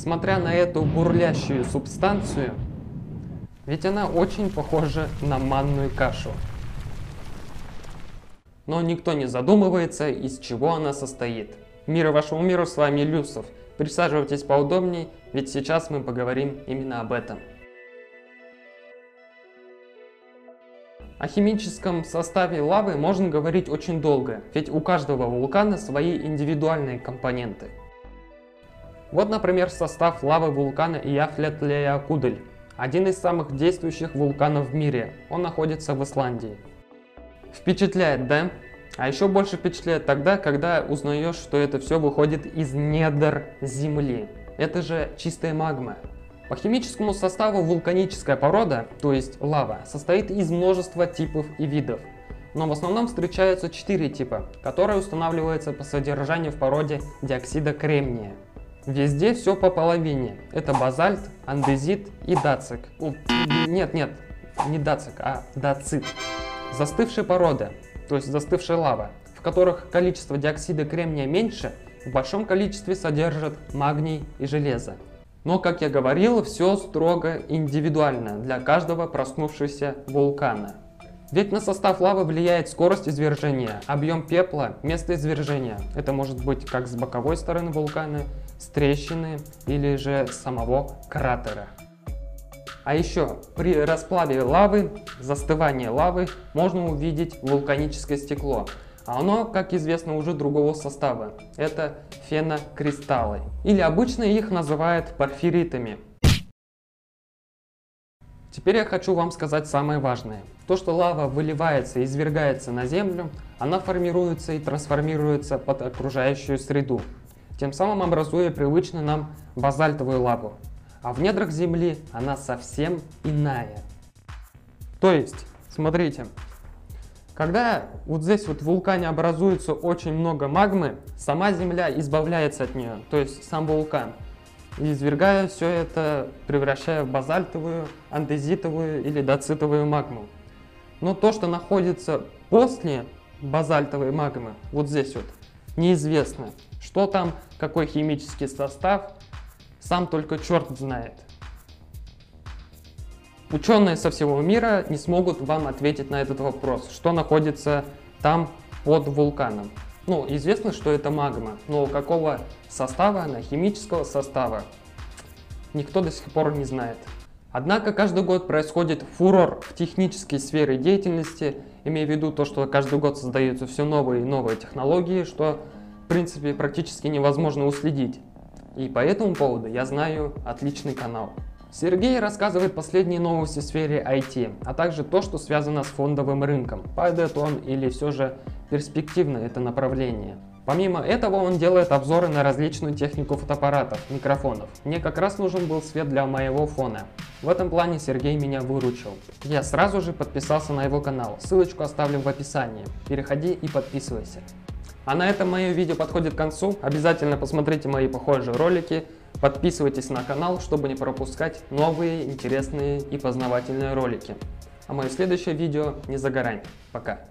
смотря на эту бурлящую субстанцию, ведь она очень похожа на манную кашу. Но никто не задумывается, из чего она состоит. Мир вашему миру, с вами Люсов. Присаживайтесь поудобнее, ведь сейчас мы поговорим именно об этом. О химическом составе лавы можно говорить очень долго, ведь у каждого вулкана свои индивидуальные компоненты. Вот, например, состав лавы вулкана Ияфлетлеякудель, один из самых действующих вулканов в мире. Он находится в Исландии. Впечатляет, да? А еще больше впечатляет тогда, когда узнаешь, что это все выходит из недр Земли. Это же чистая магма. По химическому составу вулканическая порода, то есть лава, состоит из множества типов и видов. Но в основном встречаются четыре типа, которые устанавливаются по содержанию в породе диоксида кремния. Везде все по половине. Это базальт, андезит и дацик. Нет, нет, не дацик, а дацит. Застывшие породы, то есть застывшая лава, в которых количество диоксида кремния меньше, в большом количестве содержат магний и железо. Но, как я говорил, все строго индивидуально для каждого проснувшегося вулкана. Ведь на состав лавы влияет скорость извержения, объем пепла, место извержения. Это может быть как с боковой стороны вулкана, с трещины или же самого кратера. А еще при расплаве лавы, застывании лавы, можно увидеть вулканическое стекло, а оно, как известно, уже другого состава. Это фенокристаллы. Или обычно их называют порфиритами. Теперь я хочу вам сказать самое важное. То, что лава выливается и извергается на Землю, она формируется и трансформируется под окружающую среду, тем самым образуя привычную нам базальтовую лаву. А в недрах Земли она совсем иная. То есть, смотрите, когда вот здесь вот в вулкане образуется очень много магмы, сама Земля избавляется от нее, то есть сам вулкан. И извергая все это, превращая в базальтовую, андезитовую или доцитовую магму. Но то, что находится после базальтовой магмы, вот здесь вот, неизвестно. Что там, какой химический состав, сам только черт знает. Ученые со всего мира не смогут вам ответить на этот вопрос, что находится там под вулканом. Ну, известно, что это магма, но какого состава она, химического состава, никто до сих пор не знает. Однако каждый год происходит фурор в технической сфере деятельности, имея в виду то, что каждый год создаются все новые и новые технологии, что в принципе практически невозможно уследить. И по этому поводу я знаю отличный канал. Сергей рассказывает последние новости в сфере IT, а также то, что связано с фондовым рынком. Падает он или все же перспективно это направление. Помимо этого он делает обзоры на различную технику фотоаппаратов, микрофонов. Мне как раз нужен был свет для моего фона. В этом плане Сергей меня выручил. Я сразу же подписался на его канал, ссылочку оставлю в описании. Переходи и подписывайся. А на этом мое видео подходит к концу. Обязательно посмотрите мои похожие ролики. Подписывайтесь на канал, чтобы не пропускать новые, интересные и познавательные ролики. А мое следующее видео не за горами. Пока.